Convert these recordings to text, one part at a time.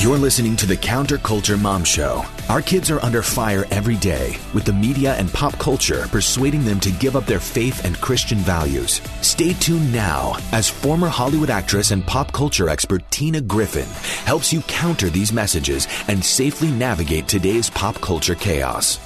You're listening to the Counterculture Mom Show. Our kids are under fire every day, with the media and pop culture persuading them to give up their faith and Christian values. Stay tuned now as former Hollywood actress and pop culture expert Tina Griffin helps you counter these messages and safely navigate today's pop culture chaos.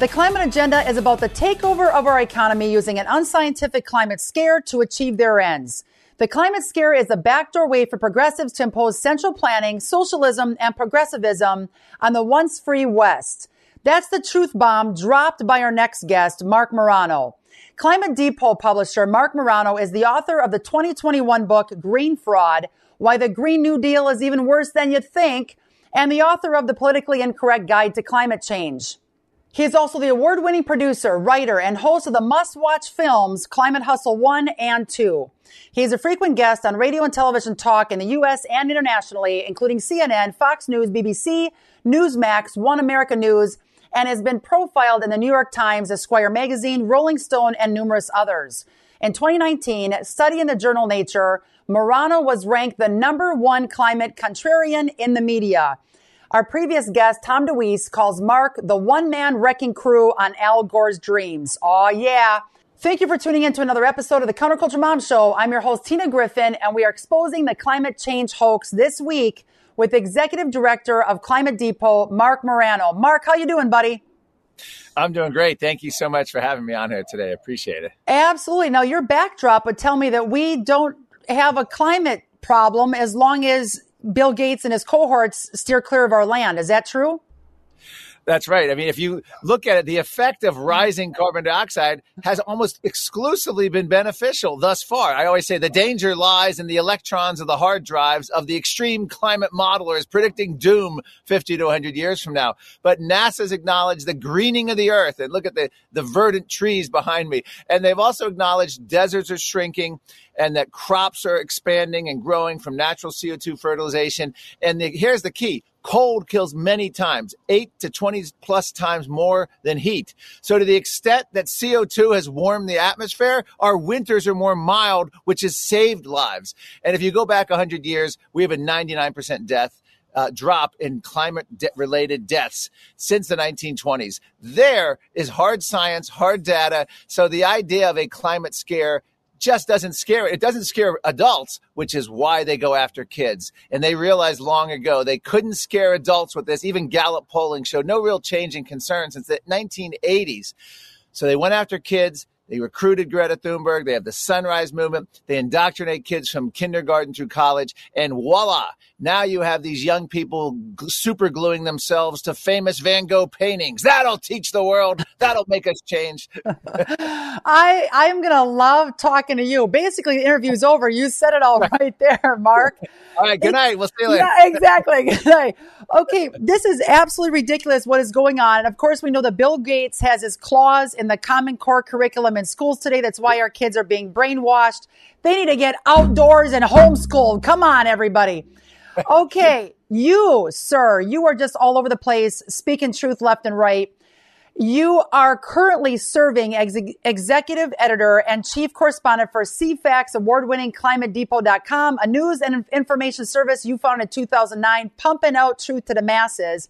The climate agenda is about the takeover of our economy using an unscientific climate scare to achieve their ends. The climate scare is a backdoor way for progressives to impose central planning, socialism, and progressivism on the once free West. That's the truth bomb dropped by our next guest, Marc Morano. Climate Depot publisher Marc Morano is the author of the 2021 book Green Fraud, Why the Green New Deal is Even Worse Than You Think, and the author of the Politically Incorrect Guide to Climate Change. He is also the award winning producer, writer, and host of the must watch films Climate Hustle 1 and 2. He is a frequent guest on radio and television talk in the U.S. and internationally, including CNN, Fox News, BBC, Newsmax, One America News, and has been profiled in the New York Times, Esquire Magazine, Rolling Stone, and numerous others. In 2019, study in the journal Nature, Morano was ranked the number one climate contrarian in the media. Our previous guest, Tom DeWeese, calls Marc the one man wrecking crew on Al Gore's dreams. Oh, yeah. Thank you for tuning in to another episode of the Counterculture Mom Show. I'm your host, Tina Griffin, and we are exposing the climate change hoax this week with Executive Director of Climate Depot, Marc Morano. Marc, how you doing, buddy? I'm doing great. Thank you so much for having me on here today. I appreciate it. Absolutely. Now, your backdrop would tell me that we don't have a climate problem as long as Bill Gates and his cohorts steer clear of our land. Is that true? That's right. I mean, if you look at it, the effect of rising carbon dioxide has almost exclusively been beneficial thus far. I always say the danger lies in the electrons of the hard drives of the extreme climate modelers predicting doom 50 to 100 years from now. But NASA's acknowledged the greening of the earth and look at the, the verdant trees behind me. And they've also acknowledged deserts are shrinking and that crops are expanding and growing from natural CO2 fertilization. And the, here's the key cold kills many times, eight to 20 plus times more than heat. So, to the extent that CO2 has warmed the atmosphere, our winters are more mild, which has saved lives. And if you go back 100 years, we have a 99% death. Uh, drop in climate de- related deaths since the 1920s. There is hard science, hard data. So the idea of a climate scare just doesn't scare it. doesn't scare adults, which is why they go after kids. And they realized long ago they couldn't scare adults with this. Even Gallup polling showed no real change in concern since the 1980s. So they went after kids. They recruited Greta Thunberg. They have the Sunrise Movement. They indoctrinate kids from kindergarten through college. And voila, now you have these young people super gluing themselves to famous Van Gogh paintings. That'll teach the world. That'll make us change. I I'm gonna love talking to you. Basically, the interview's over. You said it all right there, Marc. all right. Good night. We'll see you later. Yeah, exactly. Good night. Okay, this is absolutely ridiculous. What is going on? And of course, we know that Bill Gates has his clause in the Common Core curriculum in schools today. That's why our kids are being brainwashed. They need to get outdoors and homeschooled. Come on, everybody okay, you, sir, you are just all over the place, speaking truth left and right. You are currently serving ex- executive editor and chief correspondent for CFACT award-winning climatedepot.com, a news and information service you founded in 2009, pumping out truth to the masses.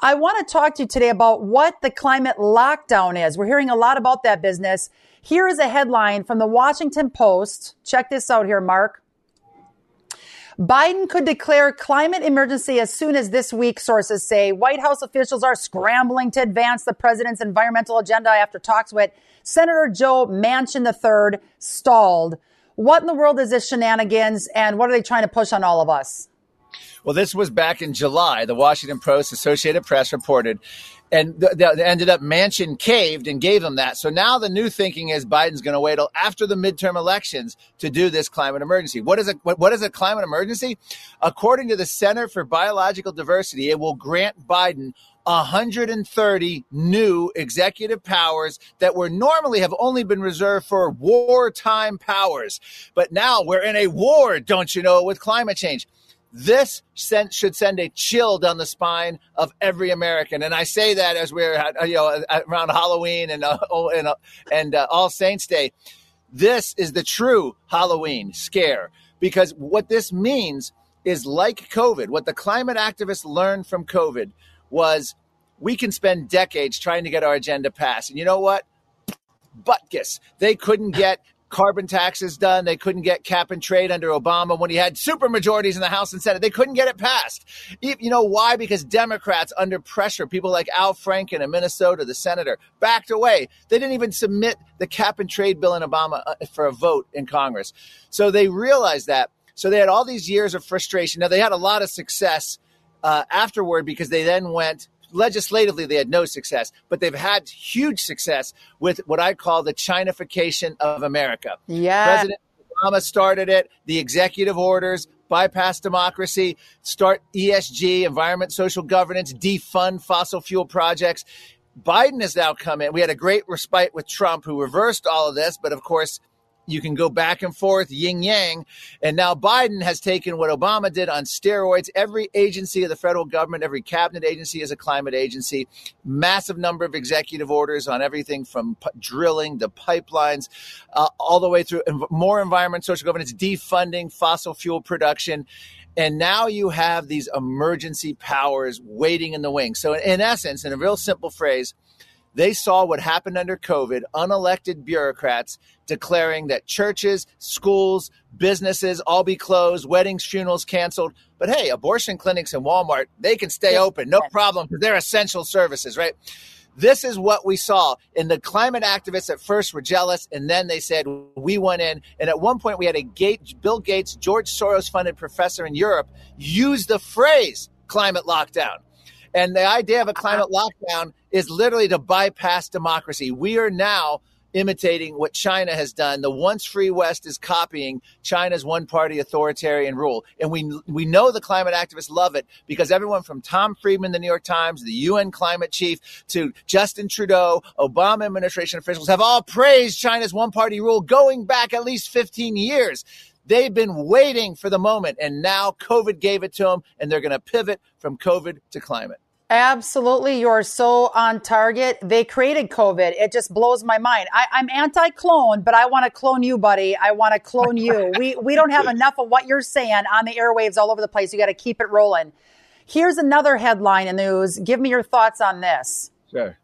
I want to talk to you today about what the climate lockdown is. We're hearing a lot about that business. Here is a headline from the Washington Post. Check this out here, Marc. Biden could declare climate emergency as soon as this week, sources say. White House officials are scrambling to advance the president's environmental agenda after talks with Senator Joe Manchin III stalled. What in the world is this shenanigans and what are they trying to push on all of us? Well, this was back in July. The Washington Post, Associated Press reported and th- th- ended up Manchin caved and gave them that. So now the new thinking is Biden's going to wait till after the midterm elections to do this climate emergency. What is a what, what is a climate emergency? According to the Center for Biological Diversity, it will grant Biden 130 new executive powers that were normally have only been reserved for wartime powers. But now we're in a war, don't you know, with climate change. This sent, should send a chill down the spine of every American, and I say that as we're you know around Halloween and uh, oh, and, uh, and uh, All Saints Day. This is the true Halloween scare because what this means is like COVID. What the climate activists learned from COVID was we can spend decades trying to get our agenda passed. And you know what? Butkus. They couldn't get carbon taxes done. They couldn't get cap and trade under Obama when he had super majorities in the House and Senate. They couldn't get it passed. You know why? Because Democrats, under pressure, people like Al Franken in Minnesota, the senator, backed away. They didn't even submit the cap and trade bill in Obama uh, for a vote in Congress. So they realized that. So they had all these years of frustration. Now they had a lot of success uh, afterward because they then went legislatively they had no success, but they've had huge success with what I call the Chinafication of America. Yeah. President Obama started it, the executive orders, bypass democracy, start ESG, environment, social governance, defund fossil fuel projects. Biden has now come in. We had a great respite with Trump, who reversed all of this, but of course, you can go back and forth, yin yang. And now Biden has taken what Obama did on steroids. Every agency of the federal government, every cabinet agency is a climate agency. Massive number of executive orders on everything from p- drilling to pipelines, uh, all the way through more environment, social governance, defunding fossil fuel production. And now you have these emergency powers waiting in the wings. So, in essence, in a real simple phrase, they saw what happened under COVID, unelected bureaucrats declaring that churches, schools, businesses all be closed, weddings, funerals canceled. But hey, abortion clinics and Walmart, they can stay open, no problem, because they're essential services, right? This is what we saw. And the climate activists at first were jealous, and then they said, We went in. And at one point, we had a Gate, Bill Gates, George Soros funded professor in Europe use the phrase climate lockdown. And the idea of a uh-huh. climate lockdown is literally to bypass democracy. We are now imitating what China has done. The once free West is copying China's one party authoritarian rule. And we, we know the climate activists love it because everyone from Tom Friedman, the New York Times, the UN climate chief, to Justin Trudeau, Obama administration officials have all praised China's one party rule going back at least 15 years. They've been waiting for the moment, and now COVID gave it to them, and they're going to pivot from COVID to climate. Absolutely. You're so on target. They created COVID. It just blows my mind. I, am anti-clone, but I want to clone you, buddy. I want to clone you. we, we don't have enough of what you're saying on the airwaves all over the place. You got to keep it rolling. Here's another headline in the news. Give me your thoughts on this. Sure.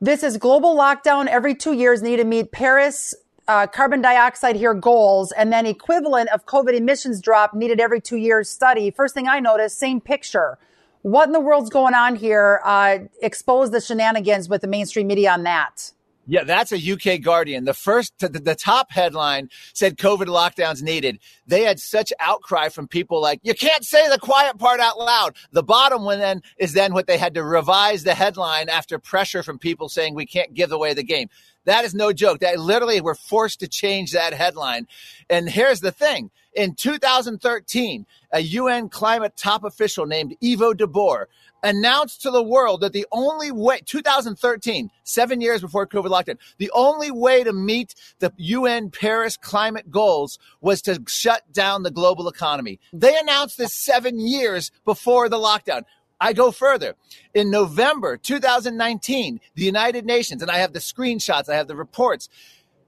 This is global lockdown every two years need to meet Paris uh, carbon dioxide here goals and then equivalent of COVID emissions drop needed every two years study. First thing I noticed, same picture what in the world's going on here? Uh, expose the shenanigans with the mainstream media on that. Yeah, that's a UK Guardian. The first, the, the, top headline said COVID lockdowns needed. They had such outcry from people like, you can't say the quiet part out loud. The bottom one then is then what they had to revise the headline after pressure from people saying we can't give away the game. That is no joke. That literally we're forced to change that headline. And here's the thing. In 2013, a UN climate top official named Yvo de Boer announced to the world that the only way 2013 7 years before covid lockdown the only way to meet the UN Paris climate goals was to shut down the global economy they announced this 7 years before the lockdown I go further. In November 2019, the United Nations, and I have the screenshots, I have the reports,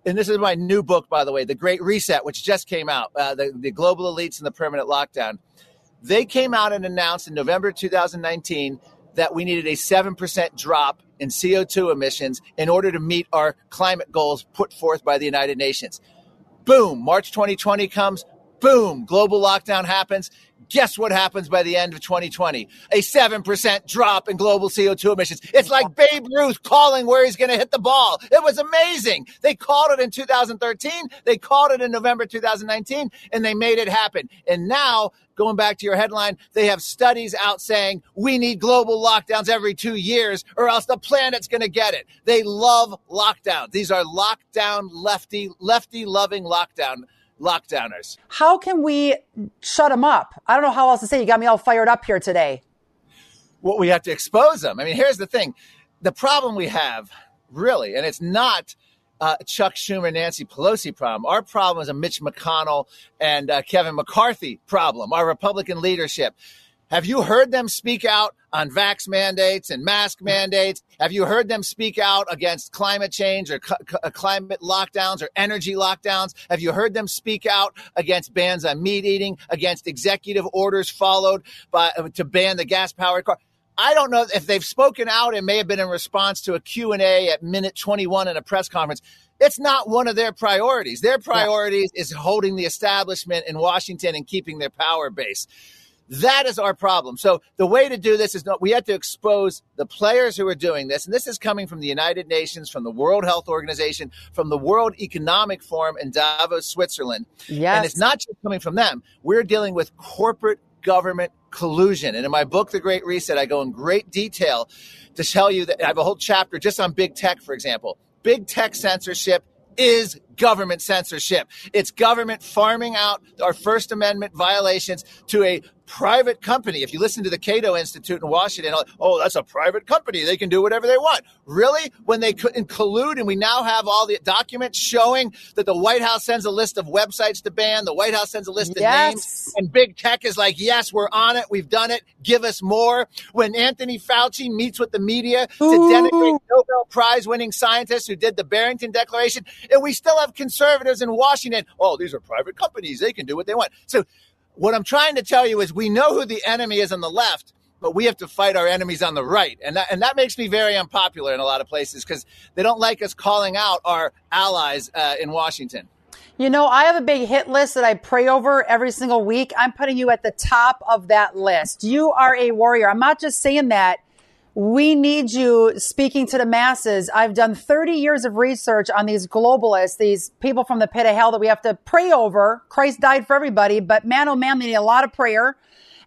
and this is my new book, by the way, The Great Reset, which just came out, uh, the, the Global Elites and the Permanent Lockdown. They came out and announced in November 2019 that we needed a 7% drop in CO2 emissions in order to meet our climate goals put forth by the United Nations. Boom, March 2020 comes, boom, global lockdown happens. Guess what happens by the end of 2020? A 7% drop in global CO2 emissions. It's like Babe Ruth calling where he's going to hit the ball. It was amazing. They called it in 2013. They called it in November 2019 and they made it happen. And now going back to your headline, they have studies out saying we need global lockdowns every two years or else the planet's going to get it. They love lockdowns. These are lockdown lefty, lefty loving lockdown lockdowners. How can we shut them up? I don't know how else to say. You got me all fired up here today. Well, we have to expose them. I mean, here's the thing the problem we have, really, and it's not. Uh, Chuck Schumer, Nancy Pelosi problem. Our problem is a Mitch McConnell and uh, Kevin McCarthy problem. Our Republican leadership Have you heard them speak out on vax mandates and mask mandates? Have you heard them speak out against climate change or cu- uh, climate lockdowns or energy lockdowns? Have you heard them speak out against bans on meat eating, against executive orders followed by uh, to ban the gas powered car? I don't know if they've spoken out. It may have been in response to a Q&A at minute 21 in a press conference. It's not one of their priorities. Their priorities yeah. is holding the establishment in Washington and keeping their power base. That is our problem. So the way to do this is not, we have to expose the players who are doing this. And this is coming from the United Nations, from the World Health Organization, from the World Economic Forum in Davos, Switzerland. Yes. And it's not just coming from them. We're dealing with corporate government collusion. And in my book, The Great Reset, I go in great detail to tell you that I have a whole chapter just on big tech, for example. Big tech censorship is government censorship. It's government farming out our First Amendment violations to a private company. If you listen to the Cato Institute in Washington, oh, that's a private company. They can do whatever they want. Really? When they couldn't collude and we now have all the documents showing that the White House sends a list of websites to ban, the White House sends a list of yes. names, and big tech is like, yes, we're on it. We've done it. Give us more. When Anthony Fauci meets with the media Ooh. to denigrate Nobel Prize winning scientists who did the Barrington Declaration, and we still conservatives in Washington. Oh, these are private companies. They can do what they want. So what I'm trying to tell you is we know who the enemy is on the left, but we have to fight our enemies on the right. And that, and that makes me very unpopular in a lot of places because they don't like us calling out our allies uh, in Washington. You know, I have a big hit list that I pray over every single week. I'm putting you at the top of that list. You are a warrior. I'm not just saying that we need you speaking to the masses. I've done 30 years of research on these globalists, these people from the pit of hell that we have to pray over. Christ died for everybody, but man, oh man, they need a lot of prayer.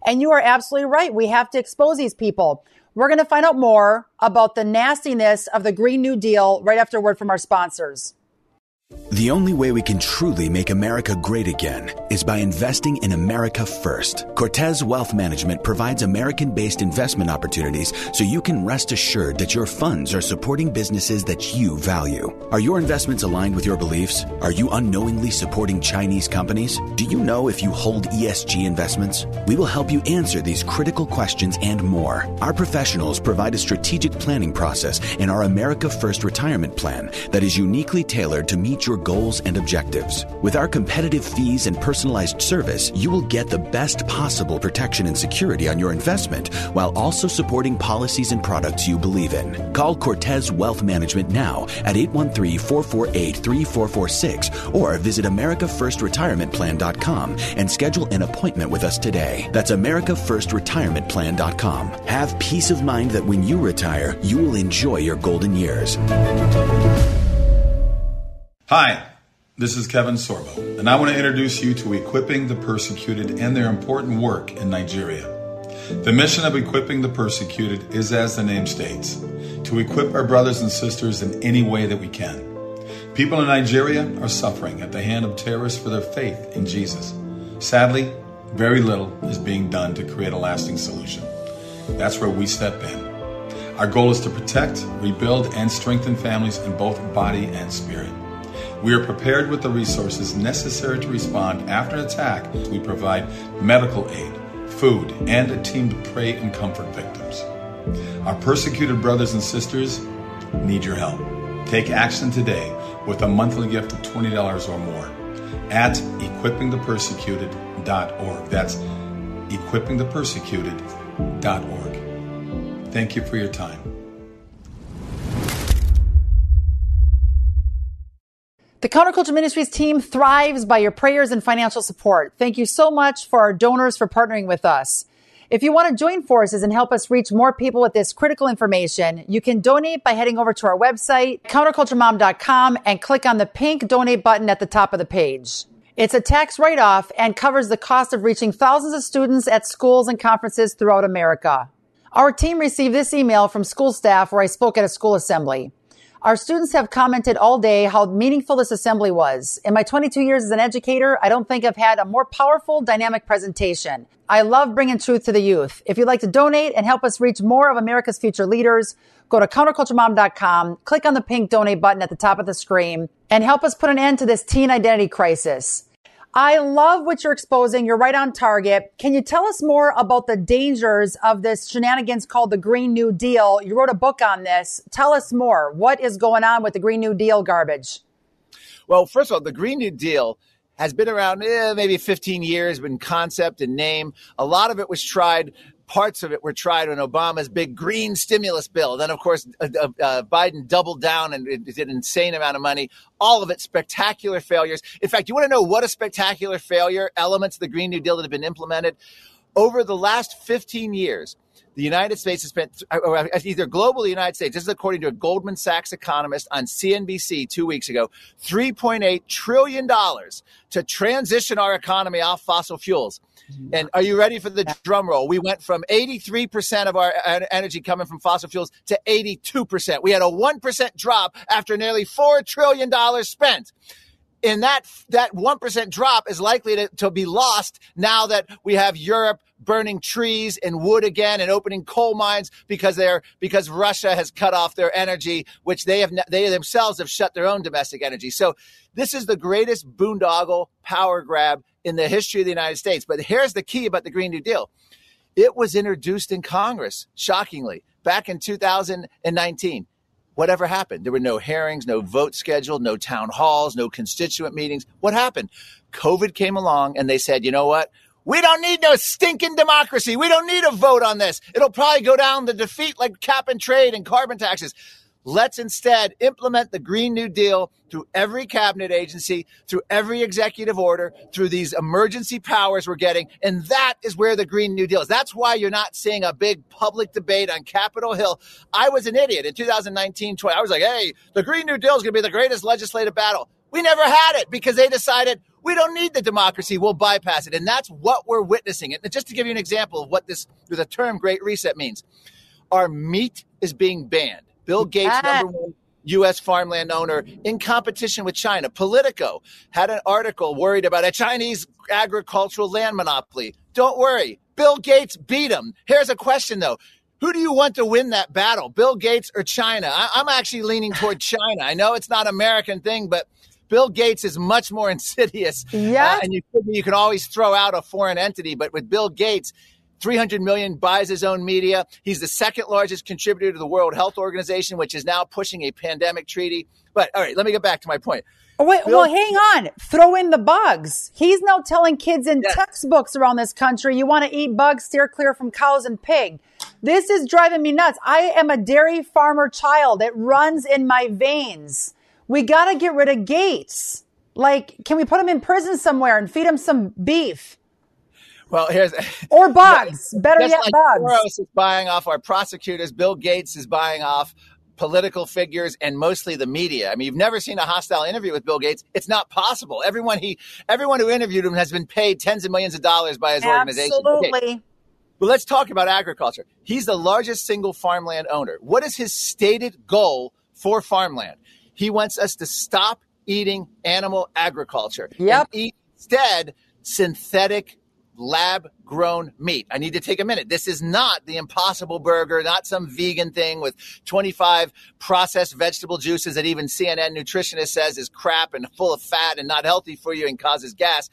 And you are absolutely right. We have to expose these people. We're going to find out more about the nastiness of the Green New Deal right after a word from our sponsors. The only way we can truly make America great again is by investing in America first. Cortez Wealth Management provides American based investment opportunities so you can rest assured that your funds are supporting businesses that you value. Are your investments aligned with your beliefs? Are you unknowingly supporting Chinese companies? Do you know if you hold ESG investments? We will help you answer these critical questions and more. Our professionals provide a strategic planning process in our America First retirement plan that is uniquely tailored to meet meet your goals and objectives. With our competitive fees and personalized service, you will get the best possible protection and security on your investment while also supporting policies and products you believe in. Call Cortez Wealth Management now at 813 448 3446 or visit AmericaFirstRetirementPlan.com and schedule an appointment with us today. That's AmericaFirstRetirementPlan.com. Have peace of mind that when you retire, you will enjoy your golden years. Hi, this is Kevin Sorbo, and I want to introduce you to Equipping the Persecuted and their important work in Nigeria. The mission of Equipping the Persecuted is, as the name states, to equip our brothers and sisters in any way that we can. People in Nigeria are suffering at the hand of terrorists for their faith in Jesus. Sadly, very little is being done to create a lasting solution. That's where we step in. Our goal is to protect, rebuild, and strengthen families in both body and spirit. We are prepared with the resources necessary to respond after an attack. We provide medical aid, food, and a team to pray and comfort victims. Our persecuted brothers and sisters need your help. Take action today with a monthly gift of $20 or more at equippingthepersecuted.org. That's equippingthepersecuted.org. Thank you for your time. The Counterculture Ministries team thrives by your prayers and financial support. Thank you so much for our donors for partnering with us. If you want to join forces and help us reach more people with this critical information, you can donate by heading over to our website, counterculturemom.com, and click on the pink donate button at the top of the page. It's a tax write-off and covers the cost of reaching thousands of students at schools and conferences throughout America. Our team received this email from school staff where I spoke at a school assembly. Our students have commented all day how meaningful this assembly was. In my 22 years as an educator, I don't think I've had a more powerful, dynamic presentation. I love bringing truth to the youth. If you'd like to donate and help us reach more of America's future leaders, go to counterculturemom.com, click on the pink donate button at the top of the screen, and help us put an end to this teen identity crisis. I love what you're exposing. You're right on target. Can you tell us more about the dangers of this shenanigans called the Green New Deal? You wrote a book on this. Tell us more. What is going on with the Green New Deal garbage? Well, first of all, the Green New Deal has been around eh, maybe 15 years, been concept and name. A lot of it was tried parts of it were tried on Obama's big green stimulus bill. Then, of course, uh, uh, uh Biden doubled down and did an insane amount of money. All of it spectacular failures. In fact, you want to know what a spectacular failure elements of the Green New Deal that have been implemented over the last 15 years the United States has spent, oh, uh, either global the United States, this is according to a Goldman Sachs economist on CNBC two weeks ago, $3.8 trillion to transition our economy off fossil fuels. Mm-hmm. And are you ready for the drum roll? We went from 83% of our uh, energy coming from fossil fuels to 82%. We had a 1% drop after nearly $4 trillion spent and that that 1% drop is likely to, to be lost now that we have Europe burning trees and wood again and opening coal mines because they're because Russia has cut off their energy which they have they themselves have shut their own domestic energy. So this is the greatest boondoggle power grab in the history of the United States. But here's the key about the Green New Deal. It was introduced in Congress shockingly back in 2019 whatever happened? There were no hearings, no vote scheduled, no town halls, no constituent meetings. What happened? COVID came along and they said, you know what? We don't need no stinking democracy. We don't need a vote on this. It'll probably go down the defeat like cap and trade and carbon taxes. Let's instead implement the Green New Deal through every cabinet agency, through every executive order, through these emergency powers we're getting. And that is where the Green New Deal is. That's why you're not seeing a big public debate on Capitol Hill. I was an idiot in 2019 20. I was like, hey, the Green New Deal is going to be the greatest legislative battle. We never had it because they decided we don't need the democracy. We'll bypass it. And that's what we're witnessing. And just to give you an example of what this, the term Great Reset means, our meat is being banned. Bill Gates, number one U.S. farmland owner, in competition with China. Politico had an article worried about a Chinese agricultural land monopoly. Don't worry, Bill Gates beat him. Here's a question though. Who do you want to win that battle, Bill Gates or China? I- am actually leaning toward China. I know it's not an American thing, but Bill Gates is much more insidious. Yeah. Uh, and you, you can always throw out a foreign entity, but with Bill Gates, 300 million buys his own media. He's the second largest contributor to the World Health Organization, which is now pushing a pandemic treaty. But all right, let me get back to my point. Oh, wait, Bill- well, hang on. Throw in the bugs. He's now telling kids in yes. textbooks around this country, you want to eat bugs, steer clear from cows and pig. This is driving me nuts. I am a dairy farmer child. It runs in my veins. We got to get rid of Gates. Like, can we put him in prison somewhere and feed him some beef? Well, here's or bugs. Better yet, like bugs. Soros is buying off our prosecutors. Bill Gates is buying off political figures and mostly the media. I mean, you've never seen a hostile interview with Bill Gates. It's not possible. Everyone he, everyone who interviewed him has been paid tens of millions of dollars by his organization. Absolutely. Okay. Well, let's talk about agriculture. He's the largest single farmland owner. What is his stated goal for farmland? He wants us to stop eating animal agriculture yep. and eat instead synthetic lab grown meat. I need to take a minute. This is not the impossible burger, not some vegan thing with 25 processed vegetable juices that even CNN nutritionist says is crap and full of fat and not healthy for you and causes gas.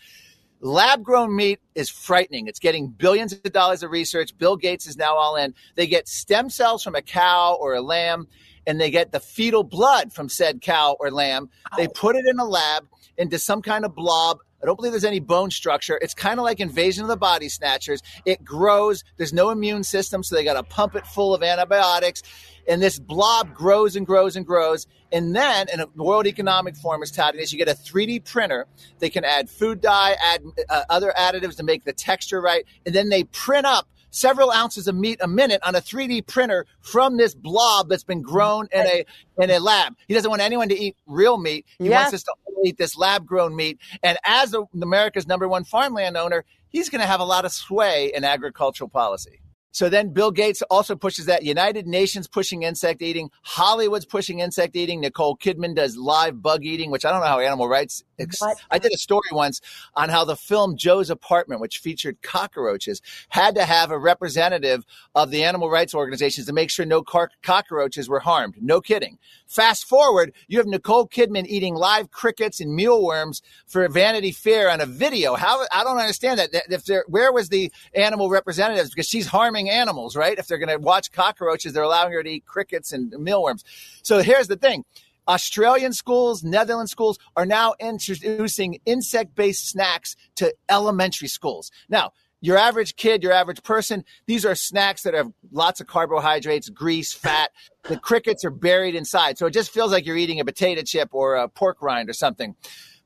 Lab grown meat is frightening. It's getting billions of dollars of research. Bill Gates is now all in. They get stem cells from a cow or a lamb, and they get the fetal blood from said cow or lamb. They put it in a lab into some kind of blob I don't believe there's any bone structure. It's kind of like Invasion of the Body Snatchers. It grows. There's no immune system, so they got to pump it full of antibiotics. And this blob grows and grows and grows. And then, and the World Economic Forum is touting this, you get a 3D printer. They can add food dye, add uh, other additives to make the texture right. And then they print up several ounces of meat a minute on a 3D printer from this blob that's been grown in a in a lab. He doesn't want anyone to eat real meat. He yes. wants us to eat this lab grown meat. And as a, America's number one farmland owner, he's going to have a lot of sway in agricultural policy. So then Bill Gates also pushes that. United Nations pushing insect eating. Hollywood's pushing insect eating. Nicole Kidman does live bug eating, which I don't know how animal rights. Ex- I did a story once on how the film Joe's Apartment, which featured cockroaches, had to have a representative of the animal rights organizations to make sure no car- cockroaches were harmed. No kidding. Fast forward, you have Nicole Kidman eating live crickets and mealworms for Vanity Fair on a video. How I don't understand that. If there, where was the animal representatives? Because she's harming animals, right? If they're going to watch cockroaches, they're allowing her to eat crickets and mealworms. So here's the thing. Australian schools, Netherlands schools are now introducing insect based snacks to elementary schools. Now, your average kid, your average person, these are snacks that have lots of carbohydrates, grease, fat. The crickets are buried inside. So it just feels like you're eating a potato chip or a pork rind or something.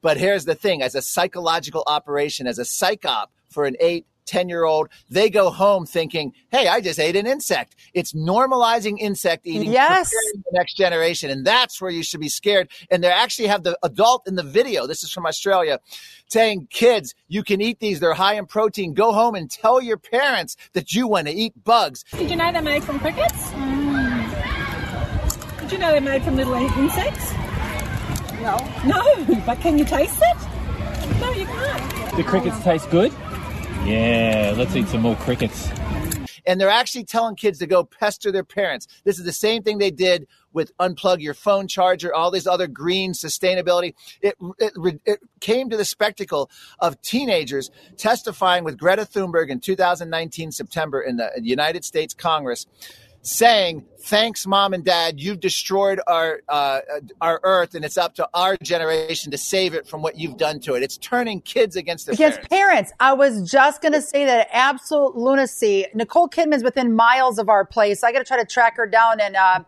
But here's the thing as a psychological operation, as a psych op for an eight, 10 year old, they go home thinking, Hey, I just ate an insect. It's normalizing insect eating. Yes. The next generation. And that's where you should be scared. And they actually have the adult in the video. This is from Australia saying, kids, you can eat these. They're high in protein. Go home and tell your parents that you want to eat bugs. Did you know they're made from crickets? Mm. Did you know they're made from little insects? No. No, but can you taste it? No, you can't. The crickets taste good? Yeah, let's eat some more crickets. And they're actually telling kids to go pester their parents. This is the same thing they did with unplug your phone charger, all these other green sustainability. It, it, it, came to the spectacle of teenagers testifying with Greta Thunberg in 2019 September in the United States Congress saying, "Thanks, mom and dad. You've destroyed our uh, our earth, and it's up to our generation to save it from what you've done to it." It's turning kids against their against parents. parents. I was just going to say that absolute lunacy. Nicole Kidman's within miles of our place. I got to try to track her down and. Uh,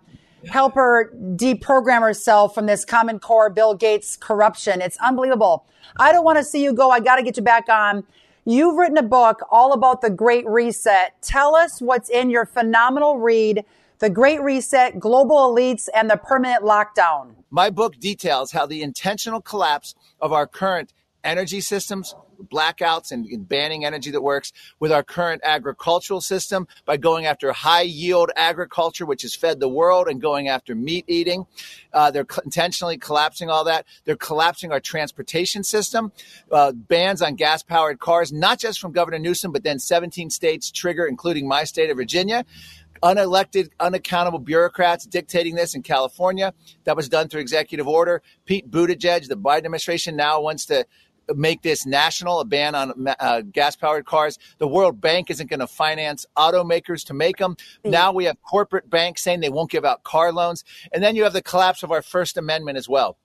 help her deprogram herself from this Common Core Bill Gates corruption. It's unbelievable. I don't want to see you go. I got to get you back on. You've written a book all about the Great Reset. Tell us what's in your phenomenal read, The Great Reset, Global Elites, and the Permanent Lockdown. My book details how the intentional collapse of our current energy systems, blackouts and, banning energy that works with our current agricultural system by going after high yield agriculture, which has fed the world, and going after meat eating. Uh, they're intentionally collapsing all that. They're collapsing our transportation system. Uh, bans on gas powered cars, not just from Governor Newsom, but then 17 states trigger, including my state of Virginia unelected, unaccountable bureaucrats dictating this in California. That was done through executive order. Pete Buttigieg, the Biden administration now wants to make this national, a ban on uh, gas powered cars. The World Bank isn't going to finance automakers to make them. Now we have corporate banks saying they won't give out car loans. And then you have the collapse of our First Amendment as well.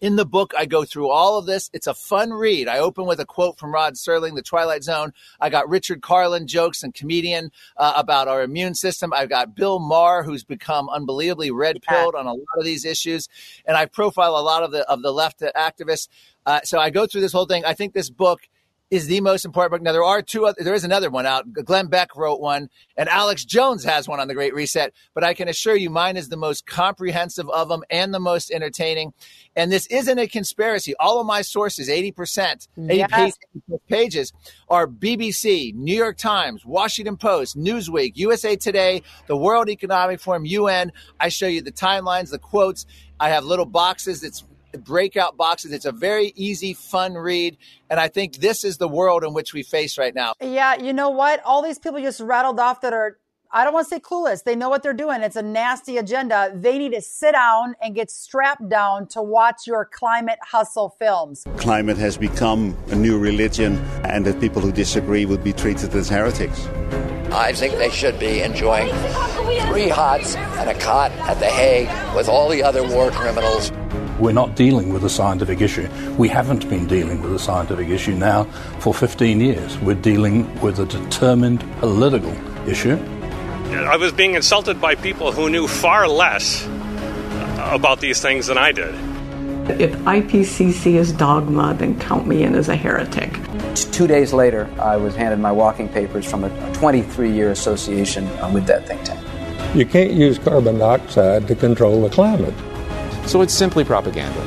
In the book, I go through all of this. It's a fun read. I open with a quote from Rod Serling, The Twilight Zone. I got Richard Carlin jokes and comedian uh, about our immune system. I've got Bill Maher, who's become unbelievably red pilled on a lot of these issues, and I profile a lot of the of the left activists. Uh, so I go through this whole thing. I think this book is the most important book. Now there are two. Other, there is another one out. Glenn Beck wrote one, and Alex Jones has one on the Great Reset. But I can assure you, mine is the most comprehensive of them and the most entertaining. And this isn't a conspiracy. All of my sources, eighty percent, eighty Yes. pages, are BBC, New York Times, Washington Post, Newsweek, USA Today, the World Economic Forum, UN. I show you the timelines, the quotes. I have little boxes. It's breakout boxes. It's a very easy, fun read. And I think this is the world in which we face right now. Yeah, you know what? All these people just rattled off that are, I don't want to say clueless. They know what they're doing. It's a nasty agenda. They need to sit down and get strapped down to watch your climate hustle films. Climate has become a new religion, and that people who disagree would be treated as heretics. I think they should be enjoying three hots and a cot at The Hague with all the other war criminals. We're not dealing with a scientific issue. We haven't been dealing with a scientific issue now for 15 years. We're dealing with a determined political issue. I was being insulted by people who knew far less about these things than I did. If IPCC is dogma, then count me in as a heretic. Two days later, I was handed my walking papers from a 23 year association uh, with that think tank. You can't use carbon dioxide to control the climate. So it's simply propaganda.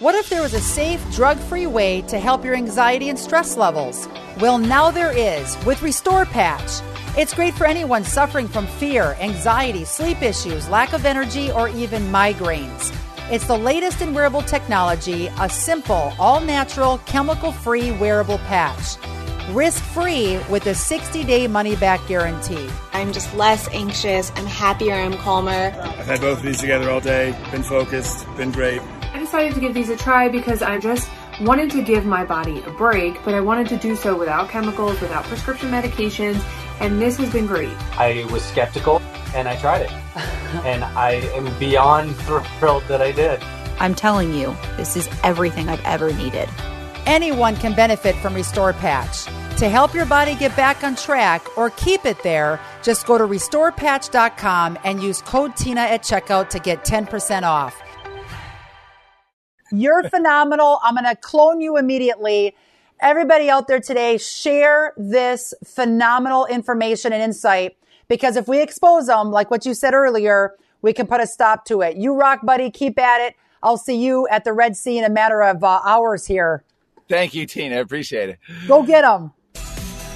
What if there was a safe, drug free way to help your anxiety and stress levels? Well, now there is with Restore Patch. It's great for anyone suffering from fear, anxiety, sleep issues, lack of energy, or even migraines. It's the latest in wearable technology, a simple, all natural, chemical free wearable patch. Risk free with a 60 day money back guarantee. I'm just less anxious, I'm happier, I'm calmer. I've had both of these together all day, been focused, been great. I decided to give these a try because I just wanted to give my body a break, but I wanted to do so without chemicals, without prescription medications, and this has been great. I was skeptical and I tried it. and I am beyond thrilled that I did. I'm telling you, this is everything I've ever needed. Anyone can benefit from Restore Patch. To help your body get back on track or keep it there, just go to restorepatch.com and use code TINA at checkout to get 10% off. You're phenomenal. I'm going to clone you immediately. Everybody out there today, share this phenomenal information and insight because if we expose them, like what you said earlier, we can put a stop to it. You rock, buddy. Keep at it. I'll see you at the Red Sea in a matter of uh, hours here. Thank you, Tina. Appreciate it. Go get them.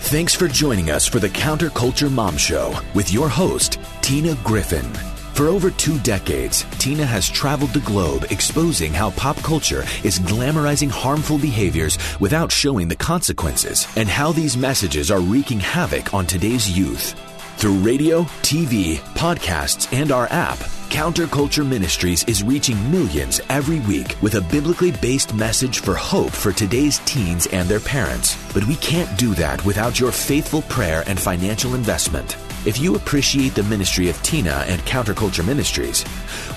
Thanks for joining us for the Counterculture Mom Show with your host, Tina Griffin. For over two decades, Tina has traveled the globe exposing how pop culture is glamorizing harmful behaviors without showing the consequences and how these messages are wreaking havoc on today's youth. Through radio, TV, podcasts, and our app, Counterculture Ministries is reaching millions every week with a biblically based message for hope for today's teens and their parents. But we can't do that without your faithful prayer and financial investment. If you appreciate the ministry of Tina and Counterculture Ministries,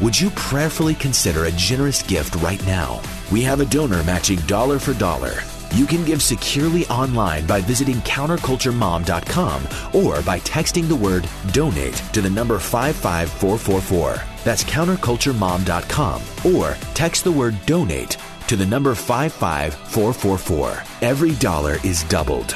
would you prayerfully consider a generous gift right now? We have a donor matching dollar for dollar. You can give securely online by visiting counterculturemom.com or by texting the word donate to the number 55444. That's counterculturemom.com or text the word donate to the number 55444. Every dollar is doubled.